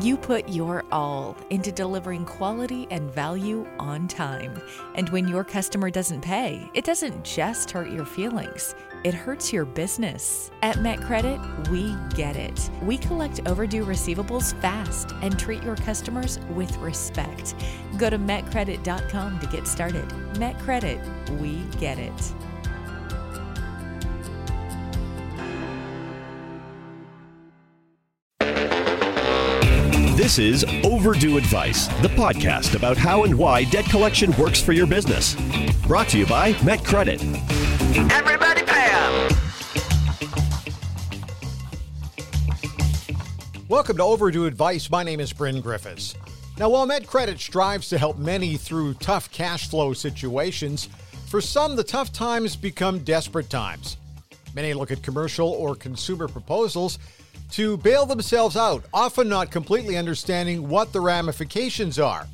You put your all into delivering quality and value on time. And when your customer doesn't pay, it doesn't just hurt your feelings, it hurts your business. At MetCredit, we get it. We collect overdue receivables fast and treat your customers with respect. Go to metcredit.com to get started. MetCredit, we get it. This is Overdue Advice, the podcast about how and why debt collection works for your business. Brought to you by MetCredit. Everybody pay up! Welcome to Overdue Advice. My name is Bryn Griffiths. Now, while Met Credit strives to help many through tough cash flow situations, for some, the tough times become desperate times. Many look at commercial or consumer proposals to bail themselves out, often not completely understanding what the ramifications are.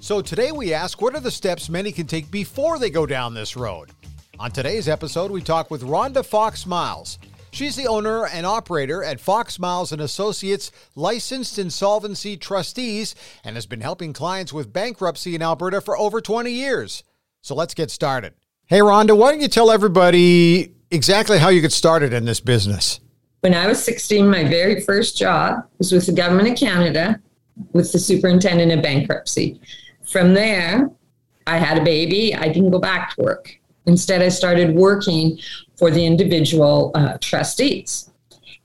So today we ask what are the steps many can take before they go down this road? On today's episode, we talk with Rhonda Fox Miles. She's the owner and operator at Fox Miles and Associates Licensed Insolvency Trustees and has been helping clients with bankruptcy in Alberta for over 20 years. So let's get started. Hey Rhonda, why don't you tell everybody exactly how you got started in this business? When I was 16, my very first job was with the government of Canada with the superintendent of bankruptcy. From there, I had a baby. I didn't go back to work. Instead, I started working for the individual uh, trustees.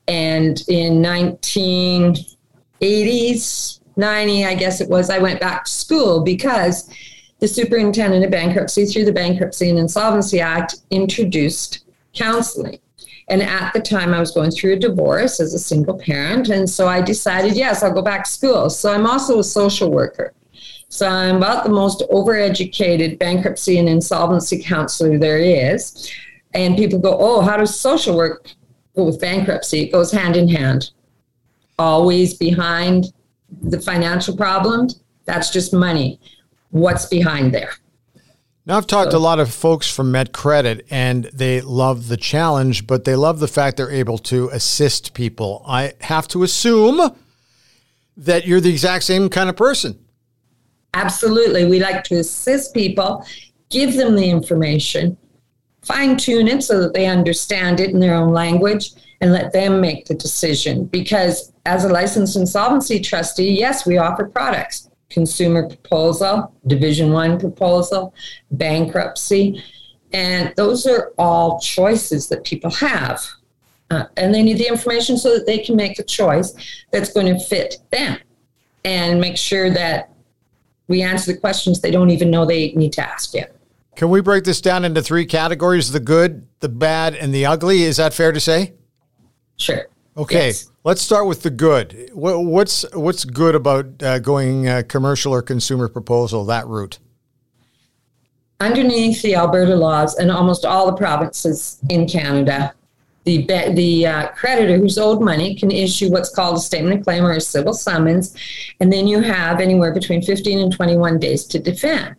And in 1980s, 90, I guess it was, I went back to school because the superintendent of bankruptcy, through the Bankruptcy and Insolvency Act, introduced counseling. And at the time, I was going through a divorce as a single parent. And so I decided, yes, I'll go back to school. So I'm also a social worker. So I'm about the most overeducated bankruptcy and insolvency counselor there is. And people go, oh, how does social work go with bankruptcy? It goes hand in hand. Always behind the financial problems, that's just money. What's behind there? Now, I've talked to a lot of folks from MetCredit and they love the challenge, but they love the fact they're able to assist people. I have to assume that you're the exact same kind of person. Absolutely. We like to assist people, give them the information, fine tune it so that they understand it in their own language, and let them make the decision. Because as a licensed insolvency trustee, yes, we offer products consumer proposal, division one proposal, bankruptcy. And those are all choices that people have. Uh, and they need the information so that they can make a choice that's going to fit them and make sure that we answer the questions they don't even know they need to ask yet. Can we break this down into three categories the good, the bad, and the ugly? Is that fair to say? Sure. Okay, Yes. let's start with the good. Wha- What's what's good about uh, going uh, commercial or consumer proposal that route? underneath the Alberta laws and almost all the provinces in Canada, the be- the uh, creditor who's owed money can issue what's called a statement of claim or a civil summons, and then you have anywhere between 15 and 21 days to defend.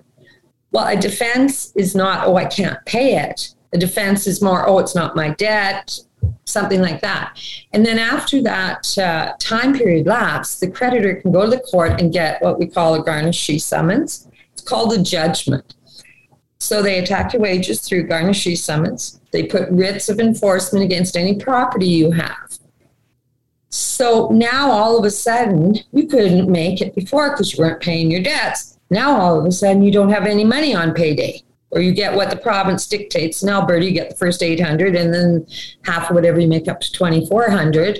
Well, a defense is not, oh, I can't pay it. A defense is more, oh, it's not my debt, something like that. And then after that uh, time period lapse, the creditor can go to the court and get what we call a garnishee summons. It's called a judgment. So they attack your wages through garnishee summons. They put writs of enforcement against any property you have. So now all of a sudden, you couldn't make it before because you weren't paying your debts. Now all of a sudden, you don't have any money on payday, or you get what the province dictates. In Alberta, you get the first 800 and then half of whatever you make up to 2400.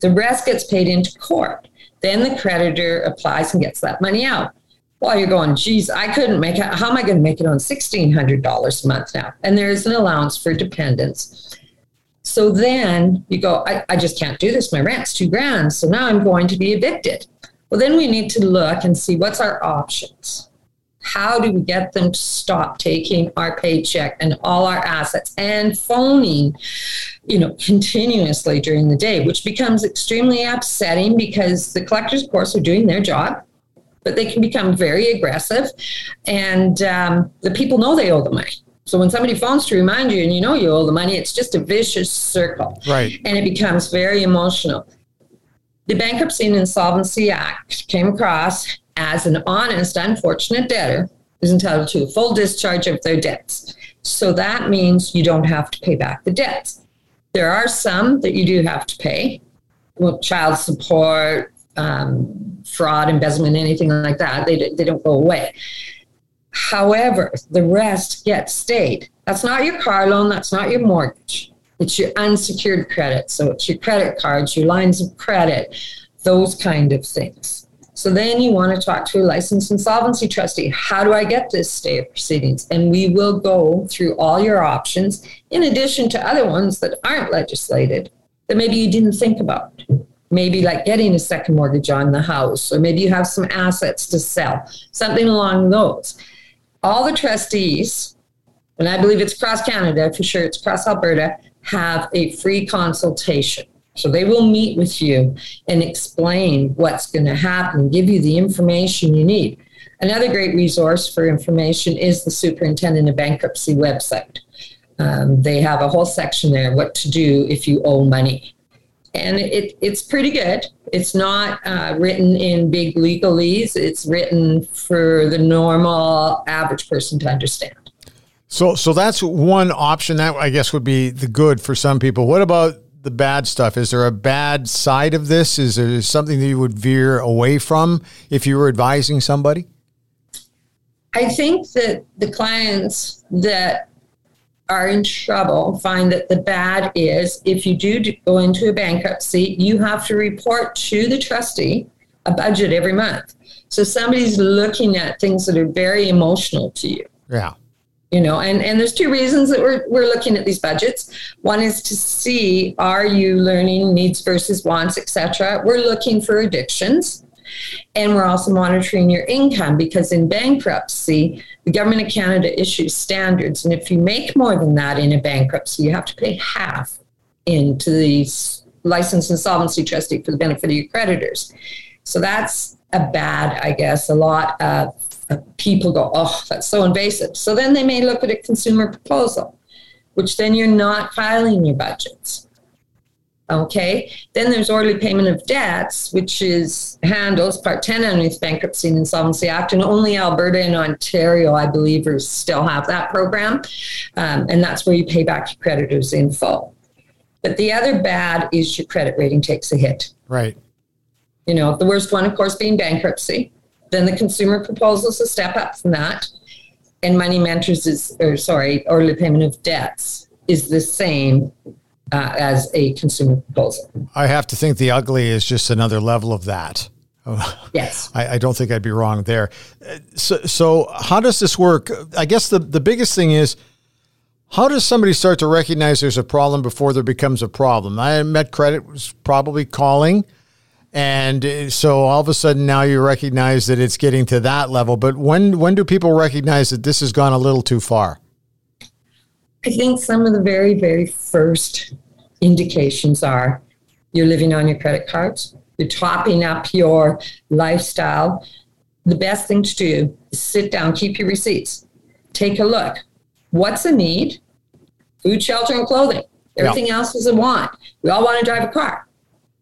The rest gets paid into court. Then the creditor applies and gets that money out. Well, you're going, geez, I couldn't make it. How am I going to make it on $1,600 a month now? And there is an allowance for dependents. So then you go, I, I just can't do this. My rent's two grand. So now I'm going to be evicted. Well, then we need to look and see what's our options. How do we get them to stop taking our paycheck and all our assets and phoning, you know, continuously during the day, which becomes extremely upsetting because the collectors, of course, are doing their job but they can become very aggressive. And um, the people know they owe the money. So when somebody phones to remind you and you know you owe the money, it's just a vicious circle. Right. And it becomes very emotional. The Bankruptcy and Insolvency Act came across as an honest, unfortunate debtor is entitled to a full discharge of their debts. So that means you don't have to pay back the debts. There are some that you do have to pay, well, child support, um, fraud, embezzlement, anything like that. They, they don't go away. However, the rest gets stayed. That's not your car loan, that's not your mortgage. It's your unsecured credit. So it's your credit cards, your lines of credit, those kind of things. So then you want to talk to a licensed insolvency trustee. How do I get this stay of proceedings? And we will go through all your options in addition to other ones that aren't legislated that maybe you didn't think about. Maybe like getting a second mortgage on the house, or maybe you have some assets to sell, something along those. All the trustees, and I believe it's across Canada for sure, it's across Alberta, have a free consultation. So they will meet with you and explain what's going to happen, give you the information you need. Another great resource for information is the Superintendent of Bankruptcy website. Um, they have a whole section there what to do if you owe money. And it, it's pretty good. It's not uh, written in big legalese, it's written for the normal average person to understand. So, so that's one option that I guess would be the good for some people. What about the bad stuff? Is there a bad side of this? Is there something that you would veer away from if you were advising somebody? I think that the clients that are in trouble find that the bad is if you do go into a bankruptcy, you have to report to the trustee a budget every month. So somebody's looking at things that are very emotional to you. Yeah you know and and there's two reasons that we're, we're looking at these budgets. One is to see are you learning needs versus wants etc we're looking for addictions and we're also monitoring your income because in bankruptcy the government of canada issues standards and if you make more than that in a bankruptcy you have to pay half into the licensed insolvency trustee for the benefit of your creditors. So that's a bad i guess a lot of people go, oh, that's so invasive. So then they may look at a consumer proposal, which then you're not filing your budgets. Okay. Then there's orderly payment of debts, which is handles Part 10 underneath Bankruptcy and Insolvency Act, and only Alberta and Ontario, I believe, are still have that program, um, and that's where you pay back your creditors in full. But the other bad is your credit rating takes a hit. Right. You know, the worst one, of course, being bankruptcy. Then the consumer proposal is a step up from that. And money mentors is, or sorry, early payment of debts is the same uh, as a consumer proposal. I have to think the ugly is just another level of that. Yes. I, I, don't think I'd be wrong there. So, so how does this work? I guess the, the biggest thing is how does somebody start to recognize there's a problem before there becomes a problem? I met credit was probably calling and uh, so all of a sudden now you recognize that it's getting to that level. But when when do people recognize that this has gone a little too far? I think some of the very very first indications are you're living on your credit cards, you're topping up your lifestyle. The best thing to do is sit down, keep your receipts, take a look. What's a need? Food, shelter, and clothing. Everything yeah. else is a want. We all want to drive a car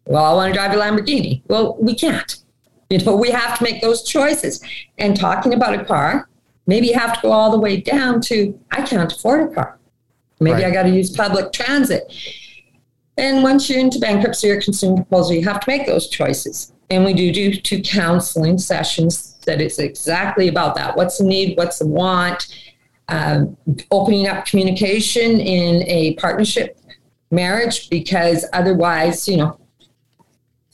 well, I want to drive a Lamborghini. Well, we can't. You know, we have to make those choices. And talking about a car, maybe you have to go all the way down to I can't afford a car. Maybe right. I got to use public transit. And once you're into bankruptcy or consumer proposal, you have to make those choices. And we do do two counseling sessions that is exactly about that. What's the need? What's the want? Um, opening up communication in a partnership marriage because otherwise, you know,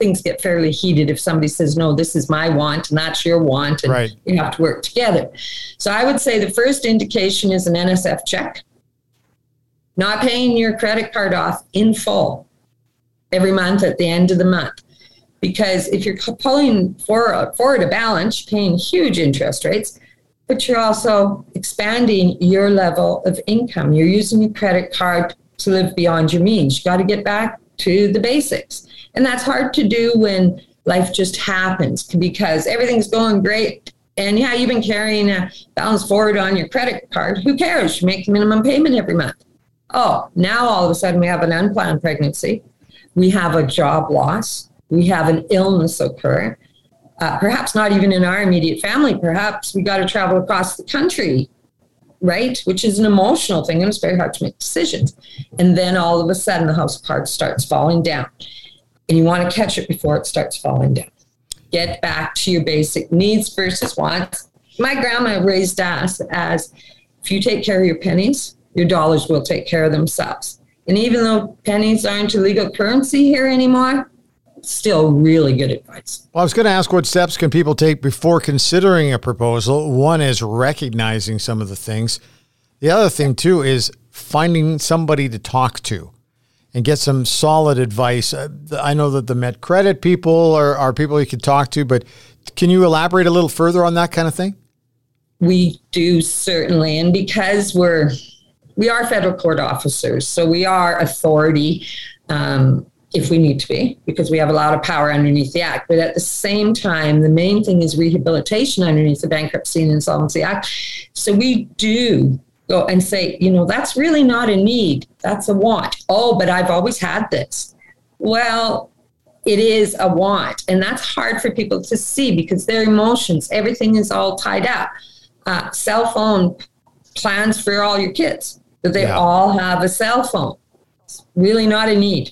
things get fairly heated if somebody says, no, this is my want and that's your want. And right. you have to work together. So I would say the first indication is an NSF check, not paying your credit card off in full every month at the end of the month. Because if you're pulling forward, forward a balance, paying huge interest rates, but you're also expanding your level of income. You're using your credit card to live beyond your means. You got to get back to the basics. And that's hard to do when life just happens because everything's going great. And yeah, you've been carrying a balance forward on your credit card. Who cares? You make the minimum payment every month. Oh, now all of a sudden we have an unplanned pregnancy. We have a job loss. we have an illness occur, uh, perhaps not even in our immediate family, perhaps we got to travel across the country, right? Which is an emotional thing and it's very hard to make decisions. And then all of a sudden the house of cards starts falling down. And you want to catch it before it starts falling down. Get back to your basic needs versus wants. My grandma raised us as if you take care of your pennies, your dollars will take care of themselves. And even though pennies aren't a legal currency here anymore, still really good advice. Well, I was going to ask what steps can people take before considering a proposal. One is recognizing some of the things. The other thing too is finding somebody to talk to and get some solid advice. Uh, I know that the Met Credit people are, are people you can talk to, but can you elaborate a little further on that kind of thing? We do certainly, and because we're we are federal court officers, so we are authority um, if we need to be, because we have a lot of power underneath the act. But at the same time, the main thing is rehabilitation underneath the Bankruptcy and Insolvency Act. So we do go and say, you know, that's really not a need, that's a want. Oh, but I've always had this. Well, it is a want, and that's hard for people to see because their emotions, everything is all tied up. Uh, cell phone plans for all your kids that they yeah. all have a cell phone. It's really not a need.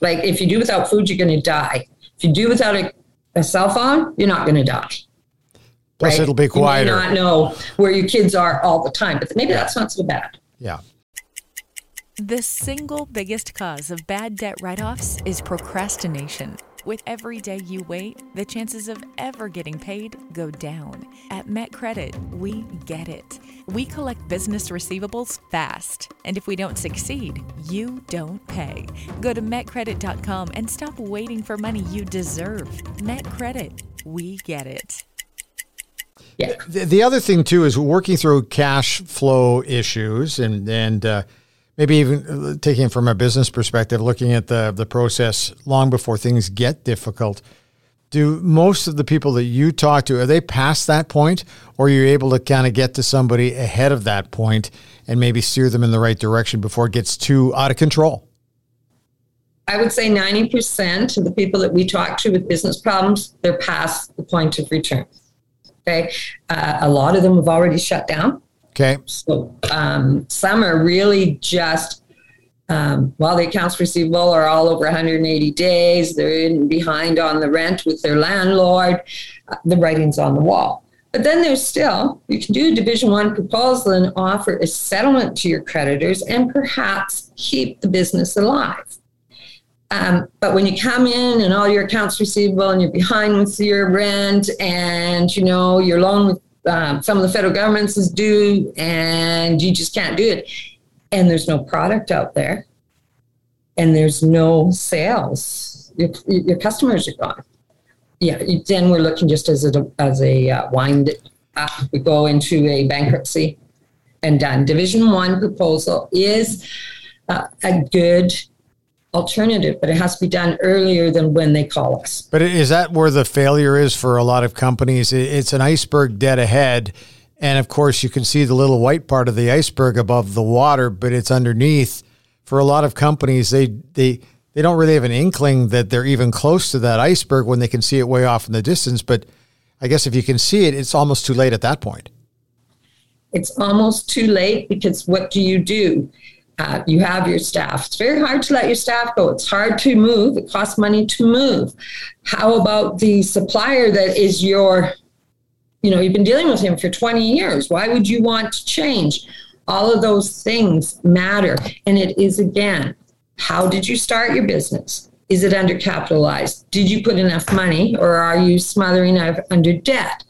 Like if you do without food, you're going to die. If you do without a, a cell phone, you're not going to die. Plus, right? it'll be quieter. You may not know where your kids are all the time, but maybe that's not so bad. Yeah. The single biggest cause of bad debt write offs is procrastination. With every day you wait, the chances of ever getting paid go down. At Met Credit, we get it. We collect business receivables fast, and if we don't succeed, you don't pay. Go to metcredit.com and stop waiting for money you deserve. Met Credit, we get it. Yeah. The, the other thing too is working through cash flow issues and and uh, maybe even uh, taking it from a business perspective, looking at the the process long before things get difficult. Do most of the people that you talk to are they past that point, or are you able to kind of get to somebody ahead of that point and maybe steer them in the right direction before it gets too out of control? I would say 90% of the people that we talk to with business problems, they're past the point of return. Okay. Uh, a lot of them have already shut down. Okay. So um, some are really just, um, while the accounts receivable are all over 180 days, they're in behind on the rent with their landlord, uh, the writing's on the wall. But then there's still, you can do a Division One proposal and offer a settlement to your creditors and perhaps keep the business alive. Um, but when you come in and all your accounts receivable and you're behind with your rent and you know your loan with um, some of the federal governments is due and you just can't do it. And there's no product out there and there's no sales. Your, your customers are gone. Yeah, then we're looking just as a, as a uh, wind up. We go into a bankruptcy and done. Division one proposal is uh, a good alternative, but it has to be done earlier than when they call us. But is that where the failure is for a lot of companies? It's an iceberg dead ahead. And of course, you can see the little white part of the iceberg above the water, but it's underneath. For a lot of companies, they, they, they don't really have an inkling that they're even close to that iceberg when they can see it way off in the distance. But I guess if you can see it, it's almost too late at that point. It's almost too late because what do you do? Uh, you have your staff. It's very hard to let your staff go. It's hard to move. It costs money to move. How about the supplier that is your, you know, you've been dealing with him for 20 years? Why would you want to change? All of those things matter. And it is again, how did you start your business? Is it undercapitalized? Did you put enough money or are you smothering under debt?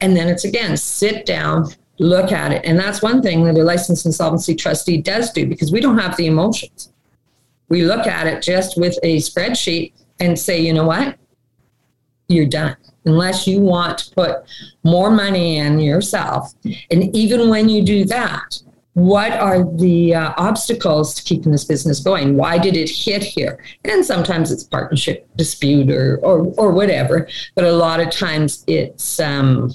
And then it's again, sit down, look at it. And that's one thing that a licensed insolvency trustee does do because we don't have the emotions. We look at it just with a spreadsheet and say, you know what? You're done. Unless you want to put more money in yourself. And even when you do that, what are the uh, obstacles to keeping this business going? Why did it hit here? And sometimes it's partnership dispute or, or, or whatever, but a lot of times it's um,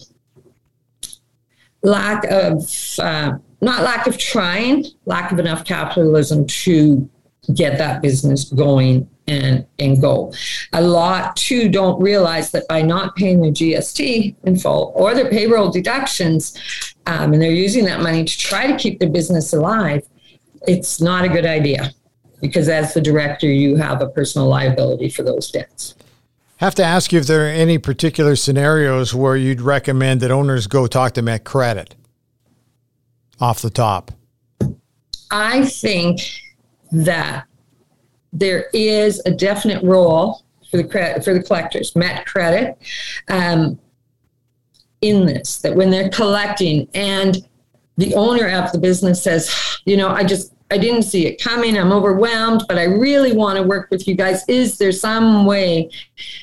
lack of uh, not lack of trying, lack of enough capitalism to get that business going and and go. A lot too don't realize that by not paying their GST in full or their payroll deductions, um, and they're using that money to try to keep their business alive, it's not a good idea because as the director, you have a personal liability for those debts. Have to ask you if there are any particular scenarios where you'd recommend that owners go talk to Met Credit off the top. I think that there is a definite role for the credit for the collectors, Met Credit, um, in this. That when they're collecting and the owner of the business says, you know, I just I didn't see it coming. I'm overwhelmed, but I really want to work with you guys. Is there some way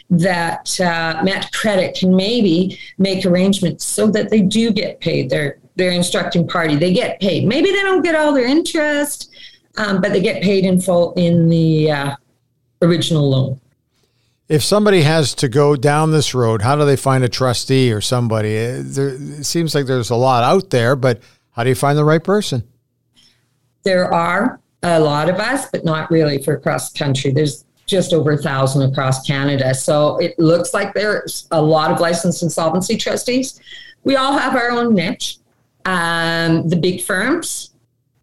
that uh, Met Credit can maybe make arrangements so that they do get paid? Their their instructing party they get paid. Maybe they don't get all their interest, um, but they get paid in full in the uh, original loan. If somebody has to go down this road, how do they find a trustee or somebody? There, it seems like there's a lot out there, but how do you find the right person? There are a lot of us, but not really for across the country. There's just over a thousand across Canada. So it looks like there's a lot of licensed insolvency trustees. We all have our own niche. Um, the big firms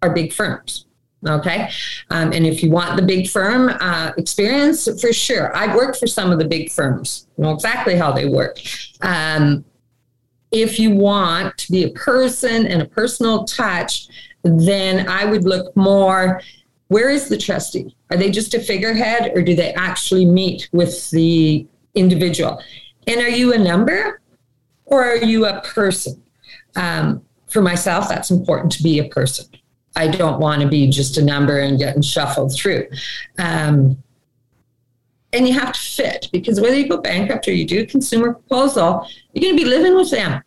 are big firms. Okay. Um, and if you want the big firm uh, experience, for sure. I've worked for some of the big firms, know exactly how they work. Um, if you want to be a person and a personal touch, then I would look more where is the trustee? Are they just a figurehead or do they actually meet with the individual? And are you a number or are you a person? Um, for myself, that's important to be a person. I don't want to be just a number and getting shuffled through. Um, and you have to fit because whether you go bankrupt or you do a consumer proposal, you're going to be living with them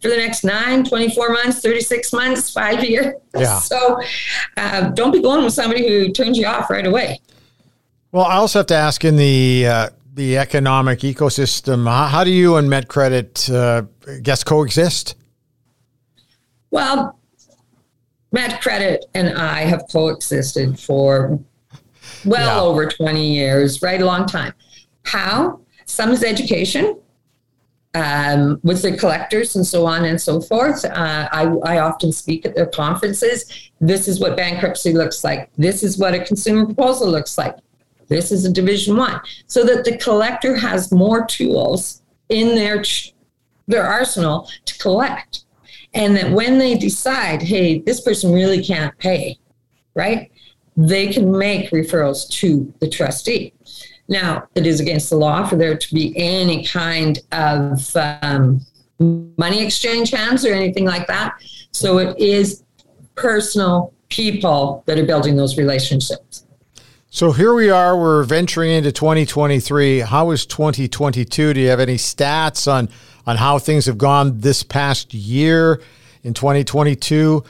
for the next nine, 24 months, 36 months, five years. Yeah. So uh, don't be going with somebody who turns you off right away. Well, I also have to ask in the uh, the economic ecosystem, how, how, do you and MetCredit uh, guess coexist? Well, MetCredit and I have coexisted for well yeah. over 20 years, right? A long time. How? Some is education, um, with the collectors and so on and so forth. Uh, I, I, often speak at their conferences. This is what bankruptcy looks like. This is what a consumer proposal looks like. This is a division one. So that the collector has more tools in their, their arsenal to collect. And that when they decide, hey, this person really can't pay, right? They can make referrals to the trustee. Now, it is against the law for there to be any kind of um, money exchange hands or anything like that. So it is personal people that are building those relationships. So here we are, we're venturing into 2023. How is 2022? Do you have any stats on on how things have gone this past year in 2022?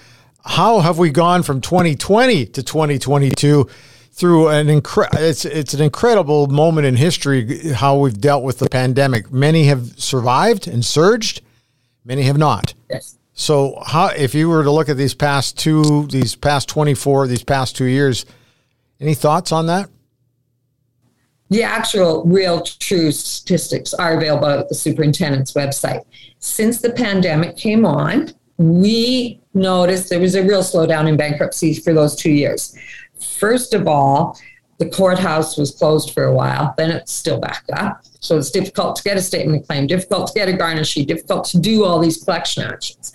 How have we gone from 2020 to 2022? Through an incre- it's it's an incredible moment in history how we've dealt with the pandemic. Many have survived and surged, many have not. Yes. So how if you were to look at these past two these past 24 these past 2 years any thoughts on that? The actual real true statistics are available at the superintendent's website. Since the pandemic came on, we noticed there was a real slowdown in bankruptcies for those 2 years. First of all, the courthouse was closed for a while, then it's still back up. So it's difficult to get a statement of claim, difficult to get a garnishee, difficult to do all these collection actions.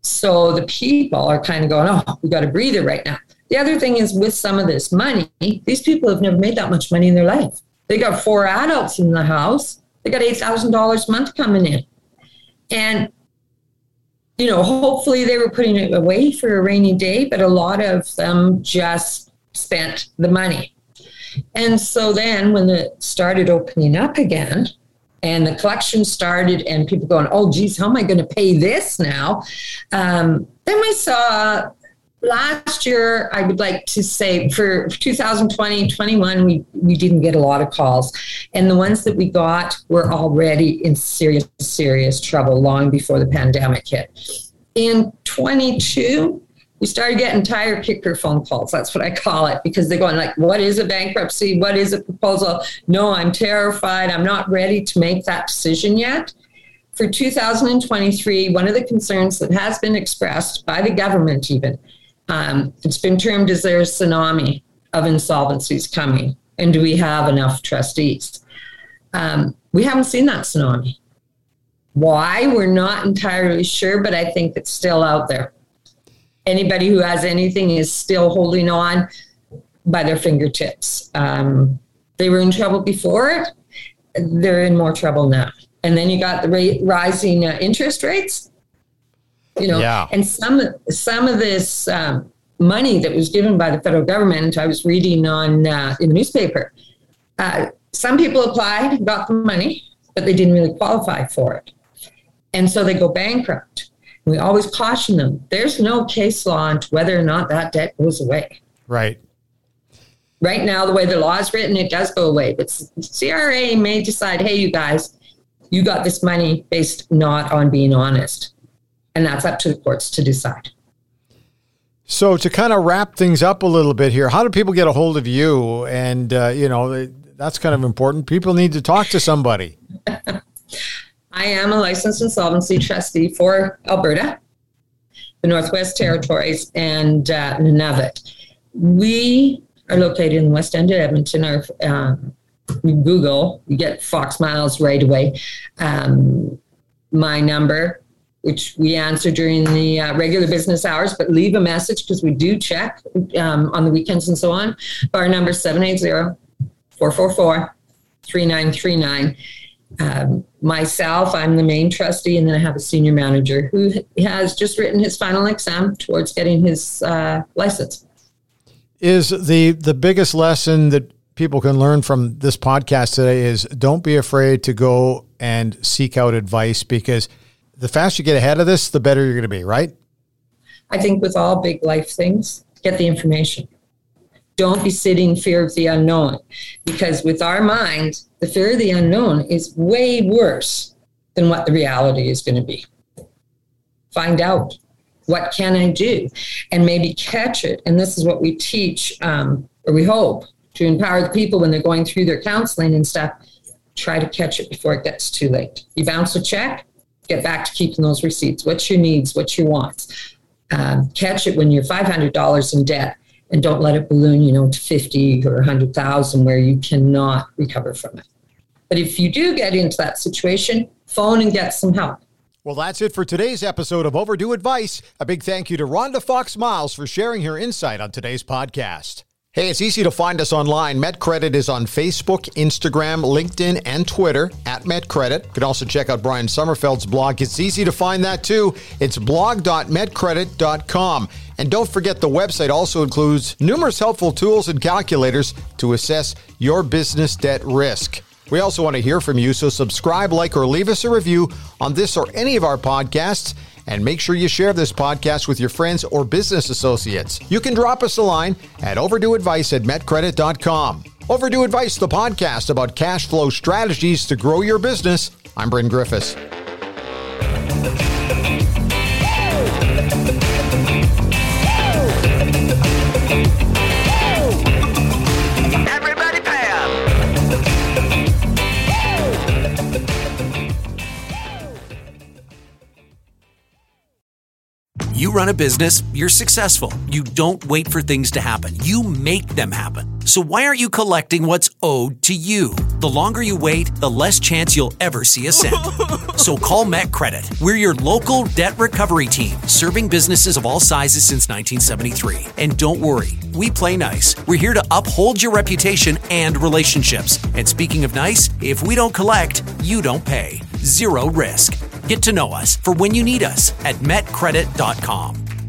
So the people are kind of going, oh, we got a breather right now. The other thing is with some of this money, these people have never made that much money in their life. They got four adults in the house. They got $8,000 a month coming in. And you know, hopefully they were putting it away for a rainy day, but a lot of them just spent the money. And so then when it started opening up again and the collection started and people going, oh, geez, how am I going to pay this now? Um, then we saw last year, I would like to say for 2020, 21, we, we didn't get a lot of calls. And the ones that we got were already in serious, serious trouble long before the pandemic hit. In 22, we started getting tire kicker phone calls. That's what I call it because they're going like, "What is a bankruptcy? What is a proposal?" No, I'm terrified. I'm not ready to make that decision yet. For 2023, one of the concerns that has been expressed by the government, even, um, it's been termed as a tsunami of insolvencies coming, and do we have enough trustees? Um, we haven't seen that tsunami. Why? We're not entirely sure, but I think it's still out there anybody who has anything is still holding on by their fingertips. Um, they were in trouble before, they're in more trouble now. And then you got the rate, rising uh, interest rates. You know, yeah. and some some of this um, money that was given by the federal government, I was reading on uh, in the newspaper. Uh, some people applied, got the money, but they didn't really qualify for it, and so they go bankrupt. We always caution them there's no case law on whether or not that debt goes away. Right. Right now, the way the law is written, it does go away. But CRA may decide, hey, you guys, you got this money based not on being honest. And that's up to the courts to decide. So to kind of wrap things up a little bit here, how do people get a hold of you? And uh, you know that's kind of important. People need to talk to somebody. I am a licensed insolvency trustee for Alberta, the Northwest Territories, and uh, Nunavut. We are located in the west end of Edmonton. Our um, Google, you get Fox Miles right away. Um, my number, which we answer during the uh, regular business hours, but leave a message because we do check um, on the weekends and so on. Our number is 780 444 3939 um, myself, I'm the main trustee, and then I have a senior manager who has just written his final exam towards getting his uh, license. Is the the biggest lesson that people can learn from this podcast today is don't be afraid to go and seek out advice because the faster you get ahead of this, the better you're going to be, right? I think with all big life things, get the information. Don't be sitting in fear of the unknown because with our mind, the fear of the unknown is way worse than what the reality is going to be. Find out what can I do and maybe catch it. And this is what we teach, um, or we hope to empower the people when they're going through their counseling and stuff. Try to catch it before it gets too late. You bounce a check, get back to keeping those receipts. What's your needs? What's your wants? Um, catch it when you're $500 in debt and don't let it balloon, you know, to 50 or 100,000 where you cannot recover from it. But if you do get into that situation, phone and get some help. Well, that's it for today's episode of Overdue Advice. A big thank you to Rhonda Fox Miles for sharing her insight on today's podcast. Hey, it's easy to find us online. MetCredit is on Facebook, Instagram, LinkedIn, and Twitter at MetCredit. You can also check out Brian Sommerfeld's blog. It's easy to find that too. It's blog.metcredit.com. And don't forget the website also includes numerous helpful tools and calculators to assess your business debt risk. We also want to hear from you, so subscribe, like, or leave us a review on this or any of our podcasts. And make sure you share this podcast with your friends or business associates. You can drop us a line at overdueadvice at metcredit.com. Overdue Advice, the podcast about cash flow strategies to grow your business. I'm Bryn Griffiths. Run a business, you're successful. You don't wait for things to happen, you make them happen. So, why aren't you collecting what's owed to you? The longer you wait, the less chance you'll ever see a cent. So, call Met Credit. We're your local debt recovery team, serving businesses of all sizes since 1973. And don't worry, we play nice. We're here to uphold your reputation and relationships. And speaking of nice, if we don't collect, you don't pay. Zero risk. Get to know us for when you need us at metcredit.com.